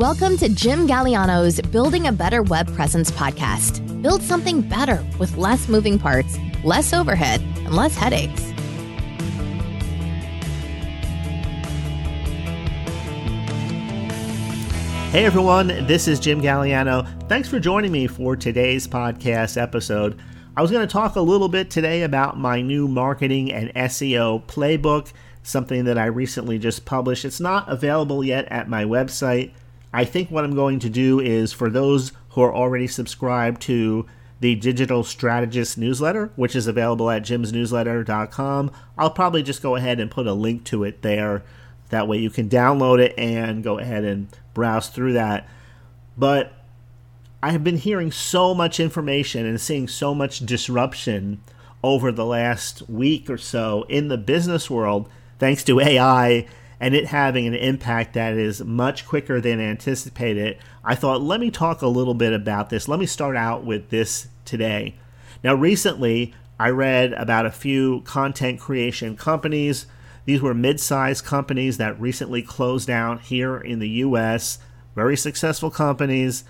Welcome to Jim Galiano's Building a Better Web Presence podcast. Build something better with less moving parts, less overhead, and less headaches. Hey everyone, this is Jim Galiano. Thanks for joining me for today's podcast episode. I was going to talk a little bit today about my new marketing and SEO playbook, something that I recently just published. It's not available yet at my website. I think what I'm going to do is for those who are already subscribed to the Digital Strategist newsletter, which is available at jimsnewsletter.com, I'll probably just go ahead and put a link to it there. That way you can download it and go ahead and browse through that. But I have been hearing so much information and seeing so much disruption over the last week or so in the business world thanks to AI and it having an impact that is much quicker than anticipated, I thought, let me talk a little bit about this. Let me start out with this today. Now, recently, I read about a few content creation companies. These were mid sized companies that recently closed down here in the US, very successful companies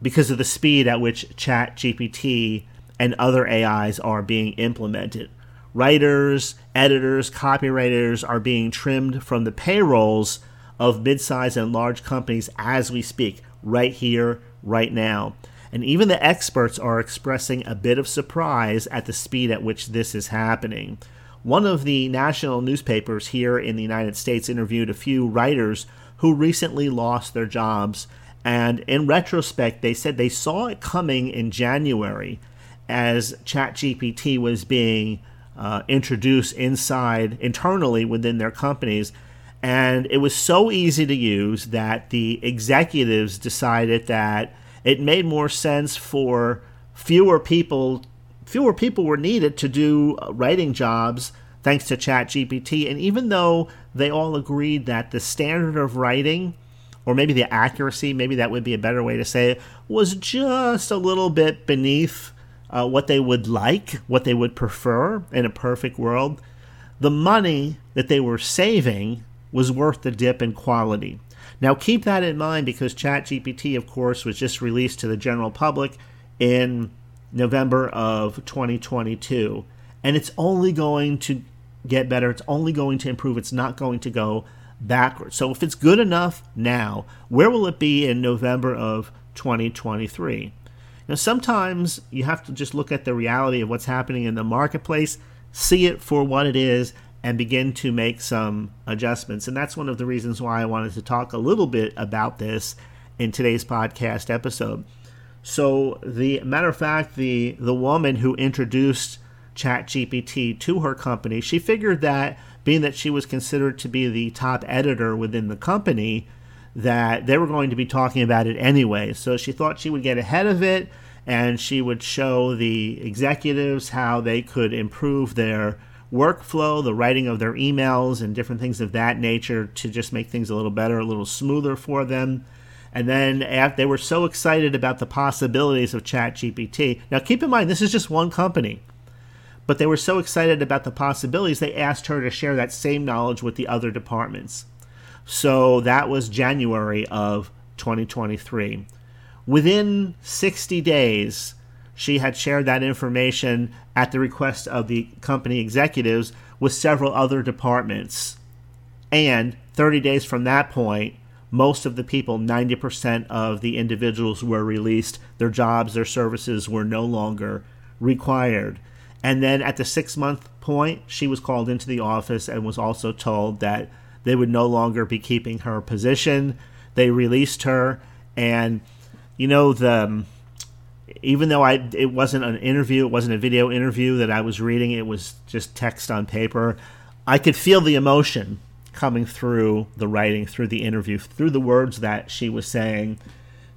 because of the speed at which ChatGPT and other AIs are being implemented writers, editors, copywriters are being trimmed from the payrolls of mid-sized and large companies as we speak, right here, right now. And even the experts are expressing a bit of surprise at the speed at which this is happening. One of the national newspapers here in the United States interviewed a few writers who recently lost their jobs. And in retrospect, they said they saw it coming in January as ChatGPT was being uh, introduce inside internally within their companies. And it was so easy to use that the executives decided that it made more sense for fewer people fewer people were needed to do writing jobs thanks to ChatGPT. And even though they all agreed that the standard of writing, or maybe the accuracy, maybe that would be a better way to say it, was just a little bit beneath uh, what they would like, what they would prefer in a perfect world, the money that they were saving was worth the dip in quality. Now, keep that in mind because ChatGPT, of course, was just released to the general public in November of 2022. And it's only going to get better. It's only going to improve. It's not going to go backwards. So, if it's good enough now, where will it be in November of 2023? Now, sometimes you have to just look at the reality of what's happening in the marketplace, see it for what it is, and begin to make some adjustments. And that's one of the reasons why I wanted to talk a little bit about this in today's podcast episode. So, the matter of fact, the the woman who introduced ChatGPT to her company, she figured that being that she was considered to be the top editor within the company, that they were going to be talking about it anyway. So she thought she would get ahead of it and she would show the executives how they could improve their workflow, the writing of their emails, and different things of that nature to just make things a little better, a little smoother for them. And then they were so excited about the possibilities of ChatGPT. Now, keep in mind, this is just one company. But they were so excited about the possibilities, they asked her to share that same knowledge with the other departments. So that was January of 2023. Within 60 days, she had shared that information at the request of the company executives with several other departments. And 30 days from that point, most of the people, 90% of the individuals were released. Their jobs, their services were no longer required. And then at the six month point, she was called into the office and was also told that they would no longer be keeping her position. They released her, and you know the um, even though I it wasn't an interview, it wasn't a video interview that I was reading, it was just text on paper. I could feel the emotion coming through the writing, through the interview, through the words that she was saying.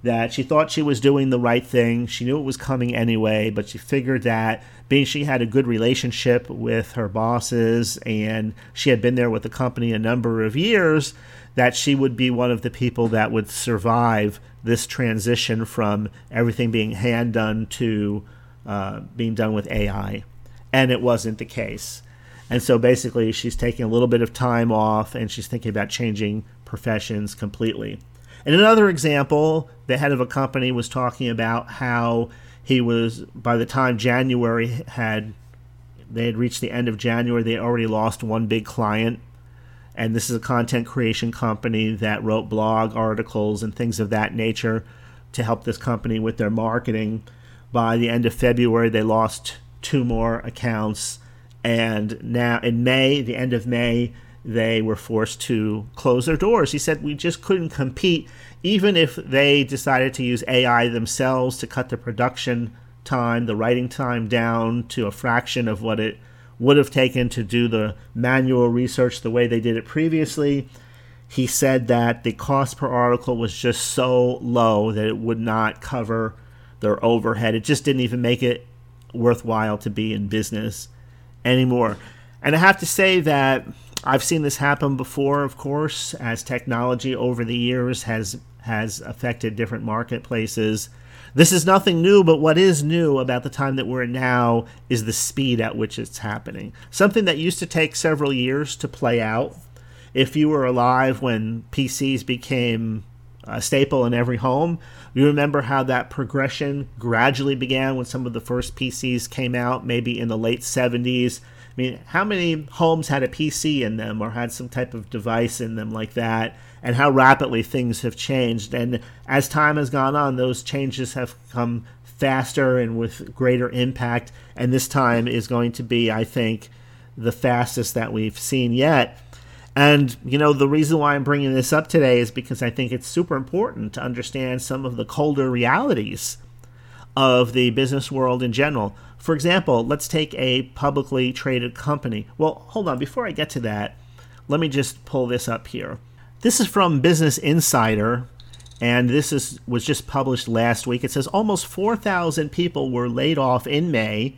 That she thought she was doing the right thing. She knew it was coming anyway, but she figured that being she had a good relationship with her bosses and she had been there with the company a number of years, that she would be one of the people that would survive this transition from everything being hand done to uh, being done with AI. And it wasn't the case. And so basically, she's taking a little bit of time off and she's thinking about changing professions completely. And another example, the head of a company was talking about how he was, by the time January had, they had reached the end of January, they already lost one big client. And this is a content creation company that wrote blog articles and things of that nature to help this company with their marketing. By the end of February, they lost two more accounts. And now in May, the end of May, they were forced to close their doors. He said, We just couldn't compete, even if they decided to use AI themselves to cut the production time, the writing time down to a fraction of what it would have taken to do the manual research the way they did it previously. He said that the cost per article was just so low that it would not cover their overhead. It just didn't even make it worthwhile to be in business anymore. And I have to say that I've seen this happen before, of course, as technology over the years has has affected different marketplaces. This is nothing new, but what is new about the time that we're in now is the speed at which it's happening. Something that used to take several years to play out. If you were alive when PCs became a staple in every home, you remember how that progression gradually began when some of the first PCs came out, maybe in the late 70s I mean, how many homes had a PC in them or had some type of device in them like that? And how rapidly things have changed. And as time has gone on, those changes have come faster and with greater impact. And this time is going to be, I think, the fastest that we've seen yet. And, you know, the reason why I'm bringing this up today is because I think it's super important to understand some of the colder realities of the business world in general. For example, let's take a publicly traded company. Well, hold on, before I get to that, let me just pull this up here. This is from Business Insider, and this is was just published last week. It says almost 4,000 people were laid off in May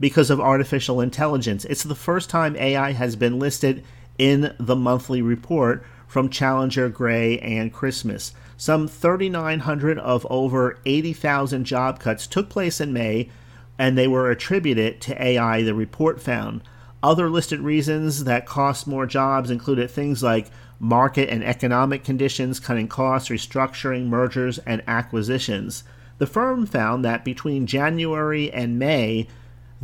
because of artificial intelligence. It's the first time AI has been listed in the monthly report from Challenger, Gray, and Christmas. Some 3,900 of over 80,000 job cuts took place in May, and they were attributed to AI, the report found. Other listed reasons that cost more jobs included things like market and economic conditions, cutting costs, restructuring, mergers, and acquisitions. The firm found that between January and May,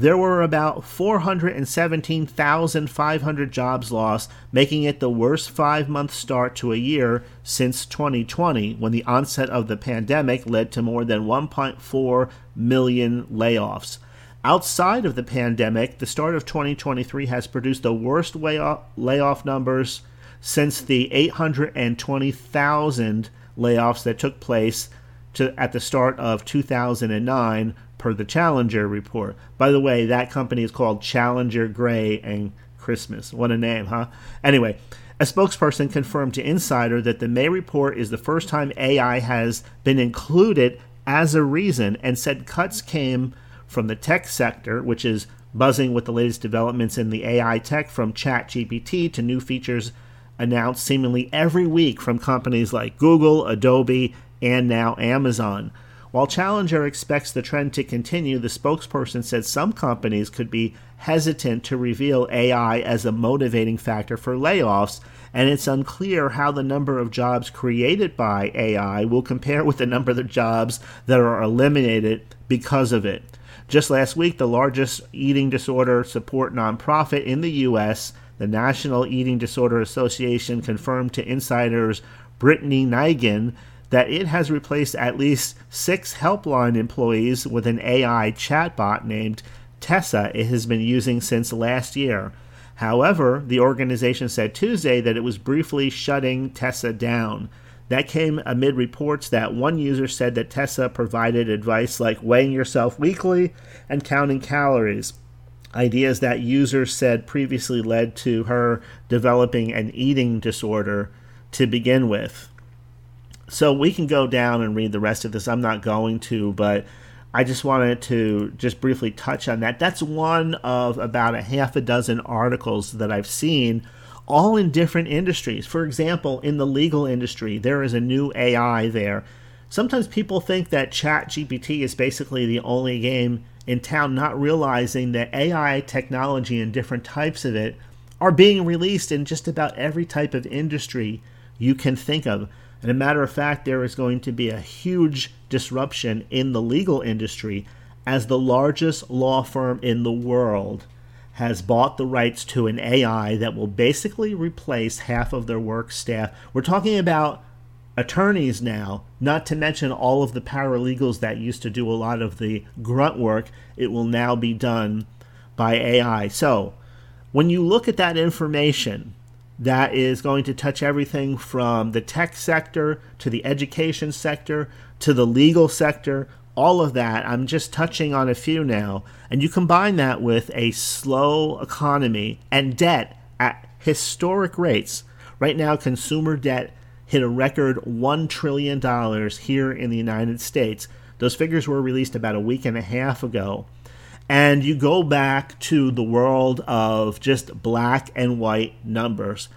there were about 417,500 jobs lost, making it the worst five month start to a year since 2020, when the onset of the pandemic led to more than 1.4 million layoffs. Outside of the pandemic, the start of 2023 has produced the worst layoff numbers since the 820,000 layoffs that took place to, at the start of 2009 per the Challenger report. By the way, that company is called Challenger Gray and Christmas. What a name, huh? Anyway, a spokesperson confirmed to Insider that the May report is the first time AI has been included as a reason and said cuts came from the tech sector, which is buzzing with the latest developments in the AI tech from ChatGPT to new features announced seemingly every week from companies like Google, Adobe, and now Amazon. While Challenger expects the trend to continue, the spokesperson said some companies could be hesitant to reveal AI as a motivating factor for layoffs, and it's unclear how the number of jobs created by AI will compare with the number of jobs that are eliminated because of it. Just last week, the largest eating disorder support nonprofit in the U.S., the National Eating Disorder Association, confirmed to insiders Brittany Nigan that it has replaced at least six helpline employees with an AI chatbot named Tessa it has been using since last year. However, the organization said Tuesday that it was briefly shutting Tessa down. That came amid reports that one user said that Tessa provided advice like weighing yourself weekly and counting calories. Ideas that users said previously led to her developing an eating disorder to begin with. So we can go down and read the rest of this. I'm not going to, but I just wanted to just briefly touch on that. That's one of about a half a dozen articles that I've seen, all in different industries. For example, in the legal industry, there is a new AI there. Sometimes people think that ChatGPT is basically the only game in town, not realizing that AI technology and different types of it are being released in just about every type of industry you can think of. And a matter of fact, there is going to be a huge disruption in the legal industry as the largest law firm in the world has bought the rights to an AI that will basically replace half of their work staff. We're talking about attorneys now, not to mention all of the paralegals that used to do a lot of the grunt work. It will now be done by AI. So, when you look at that information, that is going to touch everything from the tech sector to the education sector to the legal sector, all of that. I'm just touching on a few now. And you combine that with a slow economy and debt at historic rates. Right now, consumer debt hit a record $1 trillion here in the United States. Those figures were released about a week and a half ago. And you go back to the world of just black and white numbers.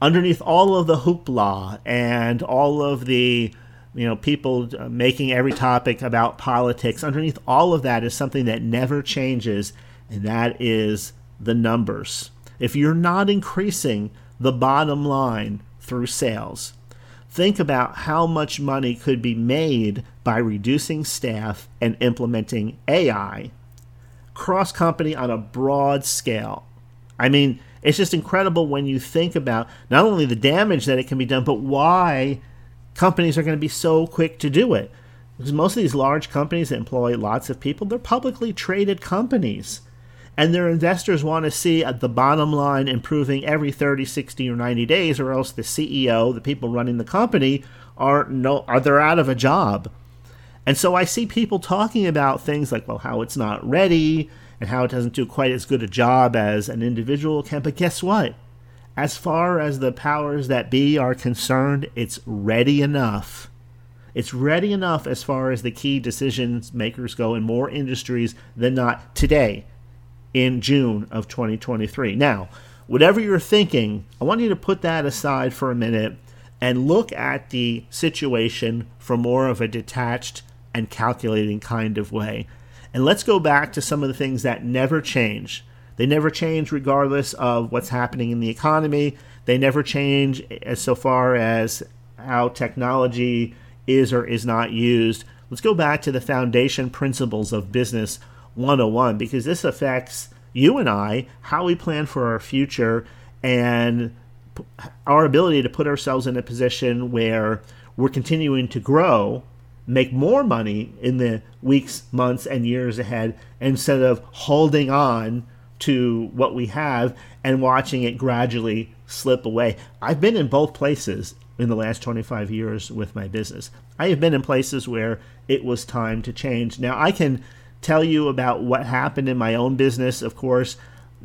Underneath all of the hoopla and all of the you know people uh, making every topic about politics underneath all of that is something that never changes and that is the numbers if you're not increasing the bottom line through sales Think about how much money could be made by reducing staff and implementing AI cross company on a broad scale. I mean, it's just incredible when you think about not only the damage that it can be done, but why companies are going to be so quick to do it. Because most of these large companies that employ lots of people, they're publicly traded companies and their investors want to see at the bottom line improving every 30, 60, or 90 days, or else the CEO, the people running the company, are no are they're out of a job. And so I see people talking about things like, well, how it's not ready and how it doesn't do quite as good a job as an individual can. But guess what? As far as the powers that be are concerned, it's ready enough. It's ready enough as far as the key decisions makers go in more industries than not today in June of 2023. Now, whatever you're thinking, I want you to put that aside for a minute and look at the situation from more of a detached and calculating kind of way. And let's go back to some of the things that never change. They never change regardless of what's happening in the economy. They never change as so far as how technology is or is not used. Let's go back to the foundation principles of business 101 because this affects you and I, how we plan for our future, and our ability to put ourselves in a position where we're continuing to grow, make more money in the weeks, months, and years ahead instead of holding on to what we have and watching it gradually slip away. I've been in both places in the last 25 years with my business. I have been in places where it was time to change. Now, I can tell you about what happened in my own business. Of course,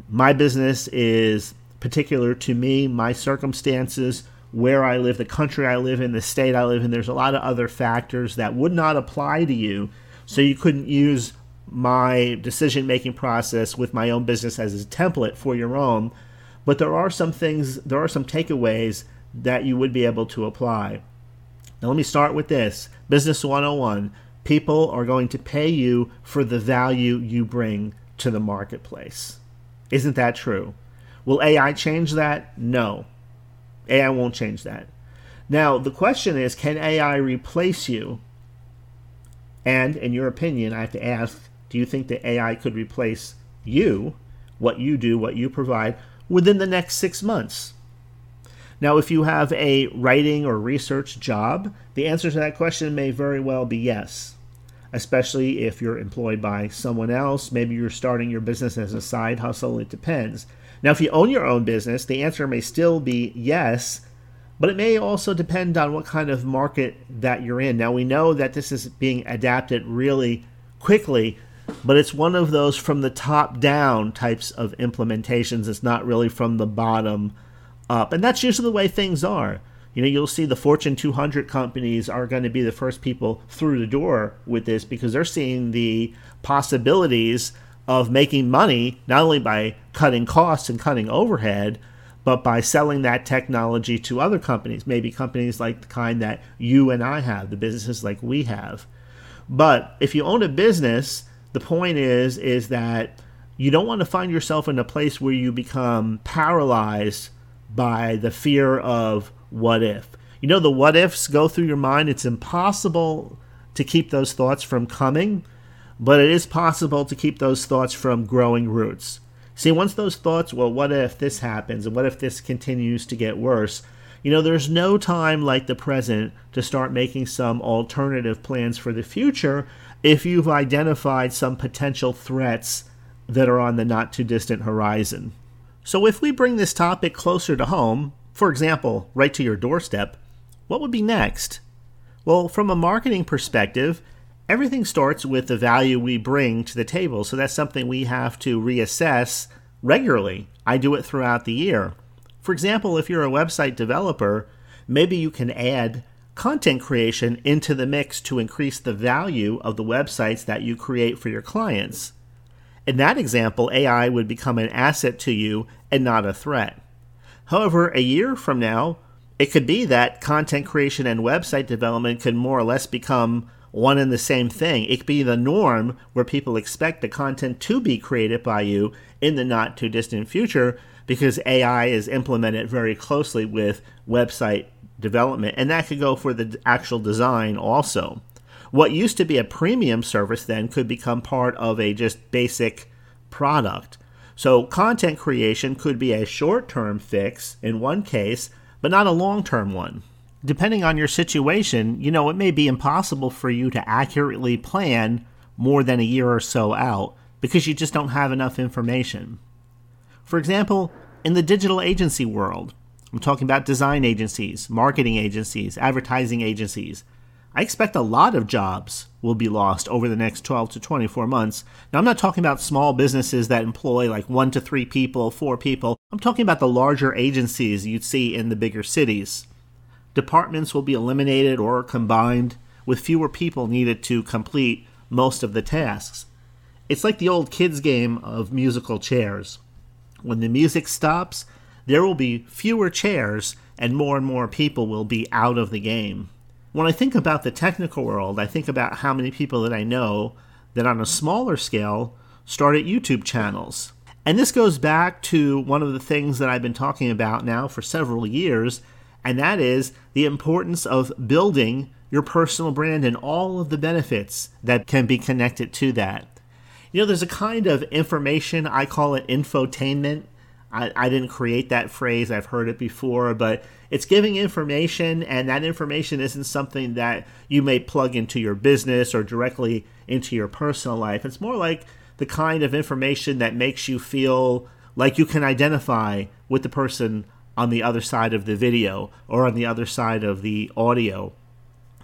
my business is particular to me, my circumstances, where I live, the country I live in, the state I live in. There's a lot of other factors that would not apply to you. So you couldn't use my decision making process with my own business as a template for your own. But there are some things, there are some takeaways that you would be able to apply. Now, let me start with this Business 101 people are going to pay you for the value you bring to the marketplace. Isn't that true? Will AI change that? No. AI won't change that. Now, the question is can AI replace you? And in your opinion, I have to ask do you think that AI could replace you, what you do, what you provide, within the next six months? Now, if you have a writing or research job, the answer to that question may very well be yes, especially if you're employed by someone else. Maybe you're starting your business as a side hustle. It depends. Now, if you own your own business, the answer may still be yes, but it may also depend on what kind of market that you're in. Now, we know that this is being adapted really quickly, but it's one of those from the top down types of implementations. It's not really from the bottom up. And that's usually the way things are. You know, you'll see the Fortune 200 companies are going to be the first people through the door with this because they're seeing the possibilities of making money not only by cutting costs and cutting overhead, but by selling that technology to other companies, maybe companies like the kind that you and I have, the businesses like we have. But if you own a business, the point is is that you don't want to find yourself in a place where you become paralyzed by the fear of what if. You know, the what ifs go through your mind. It's impossible to keep those thoughts from coming, but it is possible to keep those thoughts from growing roots. See, once those thoughts, well, what if this happens and what if this continues to get worse? You know, there's no time like the present to start making some alternative plans for the future if you've identified some potential threats that are on the not too distant horizon. So, if we bring this topic closer to home, for example, right to your doorstep, what would be next? Well, from a marketing perspective, everything starts with the value we bring to the table. So that's something we have to reassess regularly. I do it throughout the year. For example, if you're a website developer, maybe you can add content creation into the mix to increase the value of the websites that you create for your clients. In that example, AI would become an asset to you and not a threat. However, a year from now, it could be that content creation and website development could more or less become one and the same thing. It could be the norm where people expect the content to be created by you in the not too distant future because AI is implemented very closely with website development. And that could go for the actual design also. What used to be a premium service then could become part of a just basic product. So, content creation could be a short term fix in one case, but not a long term one depending on your situation, you know, it may be impossible for you to accurately plan more than a year or so out because you just don't have enough information. For example, in the digital agency world, I'm talking about design agencies, marketing agencies, advertising agencies. I expect a lot of jobs will be lost over the next 12 to 24 months. Now, I'm not talking about small businesses that employ like one to three people, four people. I'm talking about the larger agencies you'd see in the bigger cities. Departments will be eliminated or combined, with fewer people needed to complete most of the tasks. It's like the old kids' game of musical chairs. When the music stops, there will be fewer chairs and more and more people will be out of the game. When I think about the technical world, I think about how many people that I know that on a smaller scale started YouTube channels. And this goes back to one of the things that I've been talking about now for several years, and that is the importance of building your personal brand and all of the benefits that can be connected to that. You know, there's a kind of information, I call it infotainment. I, I didn't create that phrase, I've heard it before, but it's giving information, and that information isn't something that you may plug into your business or directly into your personal life. It's more like the kind of information that makes you feel like you can identify with the person on the other side of the video or on the other side of the audio.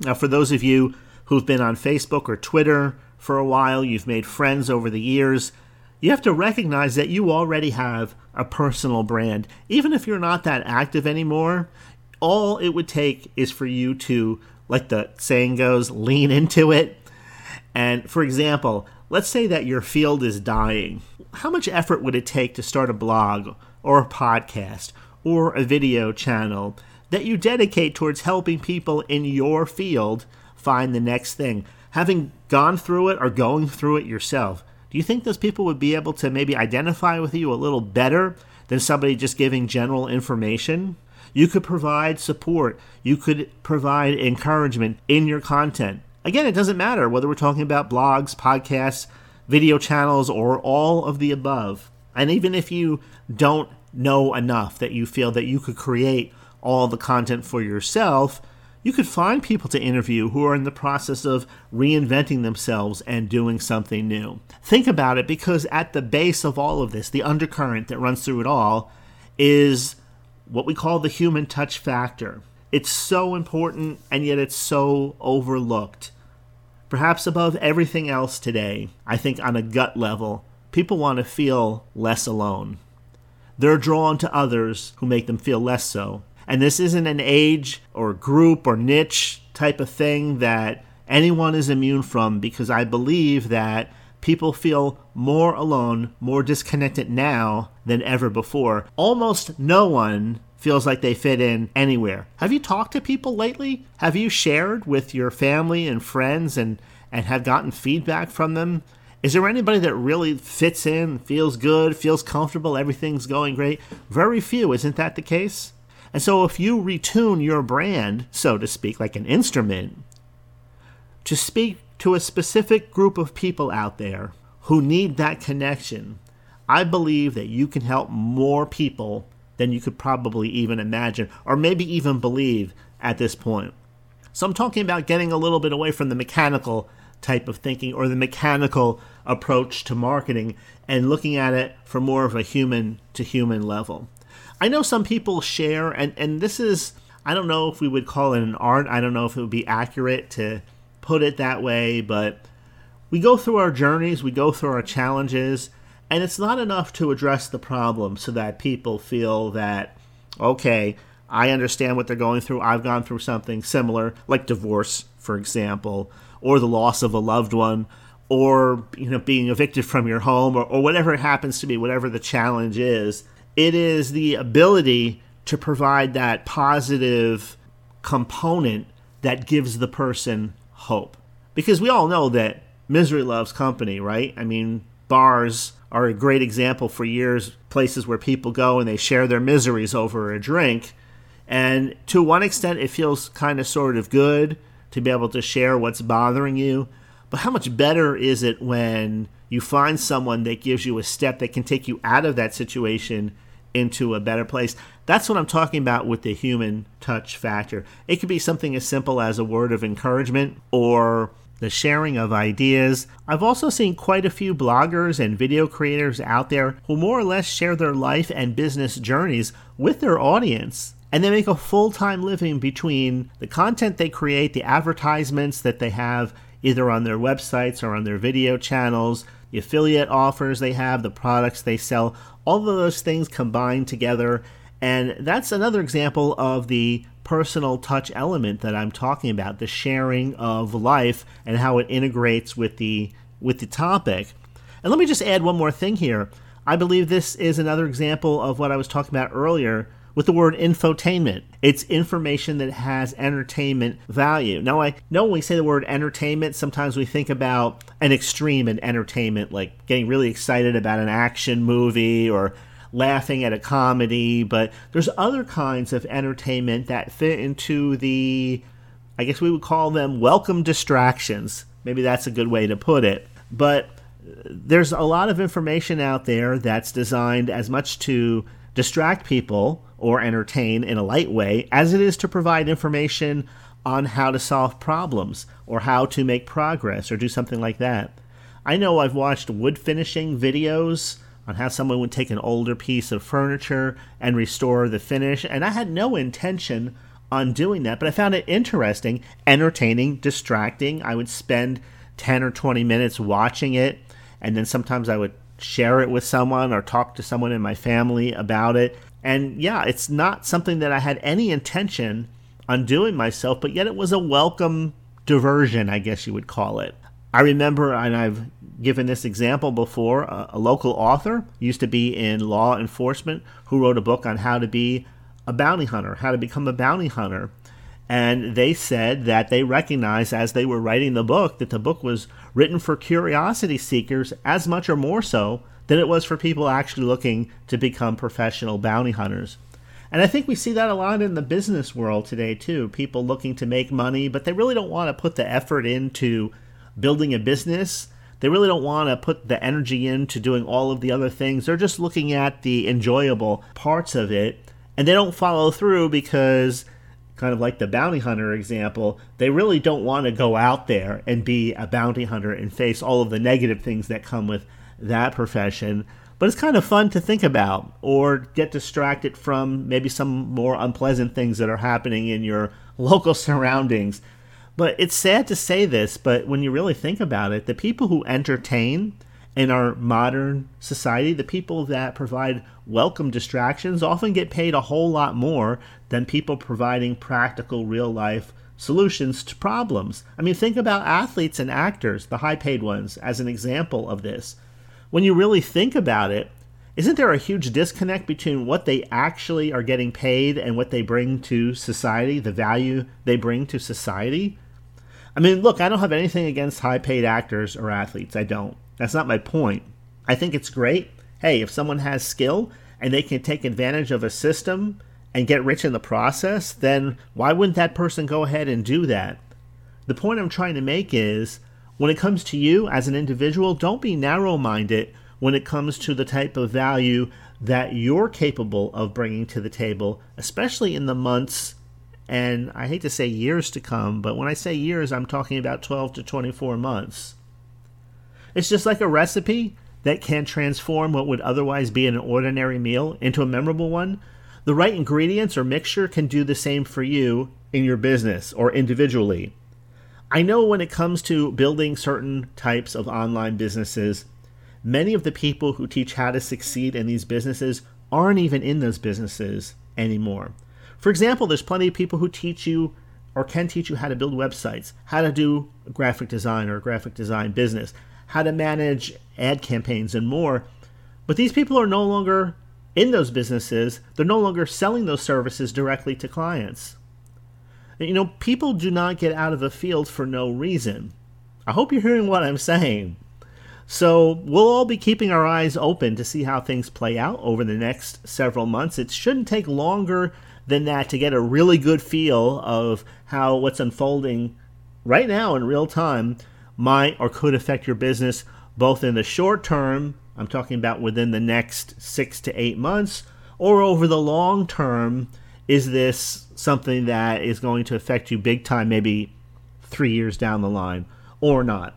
Now, for those of you who've been on Facebook or Twitter for a while, you've made friends over the years, you have to recognize that you already have a personal brand. Even if you're not that active anymore, all it would take is for you to, like the saying goes, lean into it. And for example, let's say that your field is dying. How much effort would it take to start a blog or a podcast or a video channel that you dedicate towards helping people in your field find the next thing. Having gone through it or going through it yourself, do you think those people would be able to maybe identify with you a little better than somebody just giving general information? You could provide support, you could provide encouragement in your content. Again, it doesn't matter whether we're talking about blogs, podcasts, video channels, or all of the above. And even if you don't know enough that you feel that you could create all the content for yourself, you could find people to interview who are in the process of reinventing themselves and doing something new. Think about it because at the base of all of this, the undercurrent that runs through it all is what we call the human touch factor. It's so important and yet it's so overlooked. Perhaps above everything else today, I think on a gut level, people want to feel less alone they're drawn to others who make them feel less so. And this isn't an age or group or niche type of thing that anyone is immune from because I believe that people feel more alone, more disconnected now than ever before. Almost no one feels like they fit in anywhere. Have you talked to people lately? Have you shared with your family and friends and and have gotten feedback from them is there anybody that really fits in, feels good, feels comfortable, everything's going great? Very few, isn't that the case? And so if you retune your brand, so to speak, like an instrument, to speak to a specific group of people out there who need that connection, I believe that you can help more people than you could probably even imagine or maybe even believe at this point. So I'm talking about getting a little bit away from the mechanical type of thinking or the mechanical approach to marketing and looking at it from more of a human to human level. I know some people share, and, and this is, I don't know if we would call it an art. I don't know if it would be accurate to put it that way, but we go through our journeys, we go through our challenges, and it's not enough to address the problem so that people feel that, okay, I understand what they're going through. I've gone through something similar, like divorce, for example, or the loss of a loved one, or you know being evicted from your home, or, or whatever it happens to be, whatever the challenge is. It is the ability to provide that positive component that gives the person hope. Because we all know that misery loves company, right? I mean, bars are a great example for years, places where people go and they share their miseries over a drink. And to one extent, it feels kind of sort of good to be able to share what's bothering you. But how much better is it when you find someone that gives you a step that can take you out of that situation into a better place. That's what I'm talking about with the human touch factor. It could be something as simple as a word of encouragement or the sharing of ideas. I've also seen quite a few bloggers and video creators out there who more or less share their life and business journeys with their audience. And they make a full time living between the content they create, the advertisements that they have either on their websites or on their video channels, the affiliate offers they have, the products they sell, all of those things combined together. And that's another example of the personal touch element that I'm talking about, the sharing of life and how it integrates with the with the topic. And let me just add one more thing here. I believe this is another example of what I was talking about earlier with the word infotainment. It's information that has entertainment value. Now, I know when we say the word entertainment, sometimes we think about an extreme in entertainment, like getting really excited about an action movie or laughing at a comedy, but there's other kinds of entertainment that fit into the, I guess we would call them welcome distractions. Maybe that's a good way to put it. But there's a lot of information out there that's designed as much to distract people or entertain in a light way as it is to provide information on how to solve problems or how to make progress or do something like that. I know I've watched wood finishing videos on how someone would take an older piece of furniture and restore the finish, and I had no intention on doing that, but I found it interesting, entertaining, distracting. I would spend 10 or 20 minutes watching it, and then sometimes I would share it with someone or talk to someone in my family about it. And yeah, it's not something that I had any intention on doing myself, but yet it was a welcome diversion, I guess you would call it. I remember, and I've given this example before, a, a local author used to be in law enforcement who wrote a book on how to be a bounty hunter, how to become a bounty hunter. And they said that they recognized as they were writing the book that the book was written for curiosity seekers as much or more so than it was for people actually looking to become professional bounty hunters. And I think we see that a lot in the business world today, too. People looking to make money, but they really don't want to put the effort into building a business. They really don't want to put the energy into doing all of the other things. They're just looking at the enjoyable parts of it, and they don't follow through because kind of like the bounty hunter example, they really don't want to go out there and be a bounty hunter and face all of the negative things that come with that profession. But it's kind of fun to think about or get distracted from maybe some more unpleasant things that are happening in your local surroundings. But it's sad to say this, but when you really think about it, the people who entertain in our modern society, the people that provide welcome distractions often get paid a whole lot more than people providing practical real life solutions to problems. I mean, think about athletes and actors, the high paid ones, as an example of this. When you really think about it, isn't there a huge disconnect between what they actually are getting paid and what they bring to society, the value they bring to society? I mean, look, I don't have anything against high paid actors or athletes. I don't. That's not my point. I think it's great. Hey, if someone has skill and they can take advantage of a system and get rich in the process, then why wouldn't that person go ahead and do that? The point I'm trying to make is when it comes to you as an individual, don't be narrow minded when it comes to the type of value that you're capable of bringing to the table, especially in the months and I hate to say years to come, but when I say years, I'm talking about 12 to 24 months. It's just like a recipe that can transform what would otherwise be an ordinary meal into a memorable one. The right ingredients or mixture can do the same for you in your business or individually. I know when it comes to building certain types of online businesses, many of the people who teach how to succeed in these businesses aren't even in those businesses anymore. For example, there's plenty of people who teach you or can teach you how to build websites, how to do graphic design or graphic design business, how to manage ad campaigns, and more. But these people are no longer in those businesses, they're no longer selling those services directly to clients. You know, people do not get out of a field for no reason. I hope you're hearing what I'm saying. So, we'll all be keeping our eyes open to see how things play out over the next several months. It shouldn't take longer than that to get a really good feel of how what's unfolding right now in real time might or could affect your business both in the short term, I'm talking about within the next six to eight months, or over the long term. Is this something that is going to affect you big time, maybe three years down the line, or not?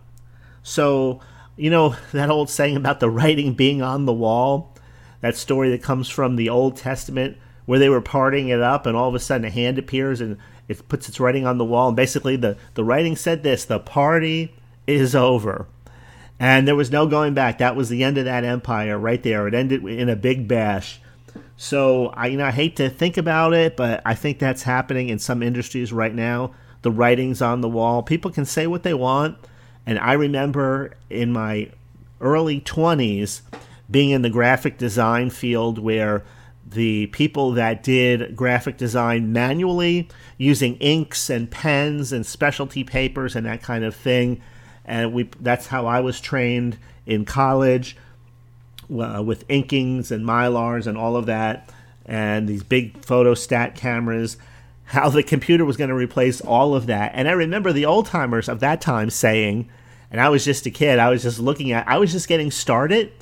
So, you know, that old saying about the writing being on the wall, that story that comes from the Old Testament where they were parting it up, and all of a sudden a hand appears and it puts its writing on the wall. And basically, the, the writing said this the party is over. And there was no going back. That was the end of that empire right there. It ended in a big bash. So I, you know, I hate to think about it, but I think that's happening in some industries right now. The writing's on the wall. People can say what they want. And I remember in my early 20s being in the graphic design field where the people that did graphic design manually using inks and pens and specialty papers and that kind of thing. And we that's how I was trained in college uh, with inkings and mylars and all of that and these big photostat cameras how the computer was going to replace all of that. And I remember the old timers of that time saying, and I was just a kid, I was just looking at, I was just getting started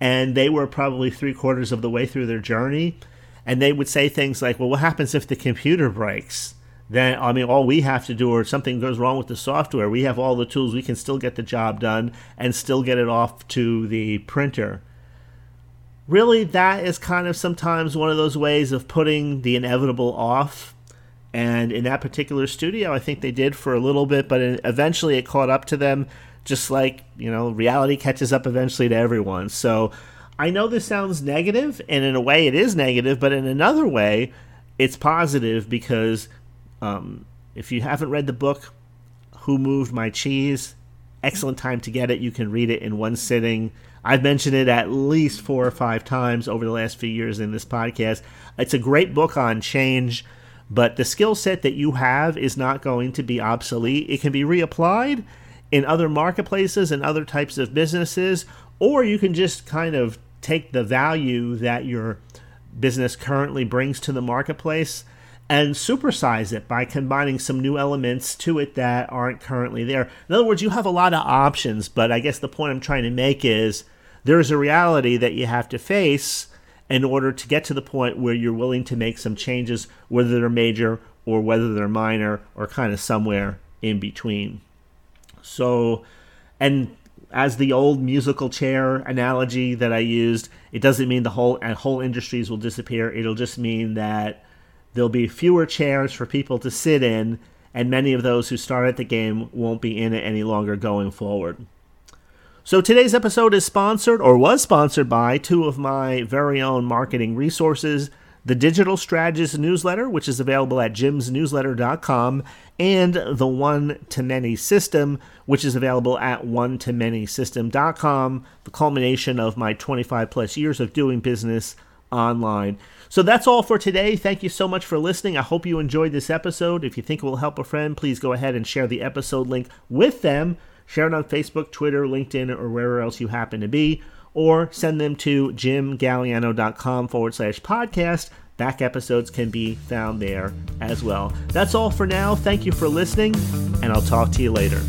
and they were probably three quarters of the way through their journey. And they would say things like, Well, what happens if the computer breaks? Then, I mean, all we have to do, or something goes wrong with the software, we have all the tools, we can still get the job done and still get it off to the printer. Really, that is kind of sometimes one of those ways of putting the inevitable off. And in that particular studio, I think they did for a little bit, but eventually it caught up to them just like, you know, reality catches up eventually to everyone. So I know this sounds negative, and in a way it is negative, but in another way, it's positive because um, if you haven't read the book, Who Moved My Cheese? Excellent time to get it. You can read it in one sitting. I've mentioned it at least four or five times over the last few years in this podcast. It's a great book on change, but the skill set that you have is not going to be obsolete. It can be reapplied in other marketplaces and other types of businesses, or you can just kind of take the value that your business currently brings to the marketplace and supersize it by combining some new elements to it that aren't currently there. In other words, you have a lot of options, but I guess the point I'm trying to make is there's a reality that you have to face in order to get to the point where you're willing to make some changes, whether they're major or whether they're minor or kind of somewhere in between. So, and as the old musical chair analogy that I used, it doesn't mean the whole and whole industries will disappear. It'll just mean that there'll be fewer chairs for people to sit in, and many of those who started the game won't be in it any longer going forward. So today's episode is sponsored or was sponsored by two of my very own marketing resources the Digital Strategist newsletter, which is available at jimsnewsletter.com, and the One to Many system, which is available at one to many system.com, the culmination of my 25 plus years of doing business online. So that's all for today. Thank you so much for listening. I hope you enjoyed this episode. If you think it will help a friend, please go ahead and share the episode link with them. Share it on Facebook, Twitter, LinkedIn, or wherever else you happen to be or send them to jimgaliano.com forward slash podcast. Back episodes can be found there as well. That's all for now. Thank you for listening, and I'll talk to you later.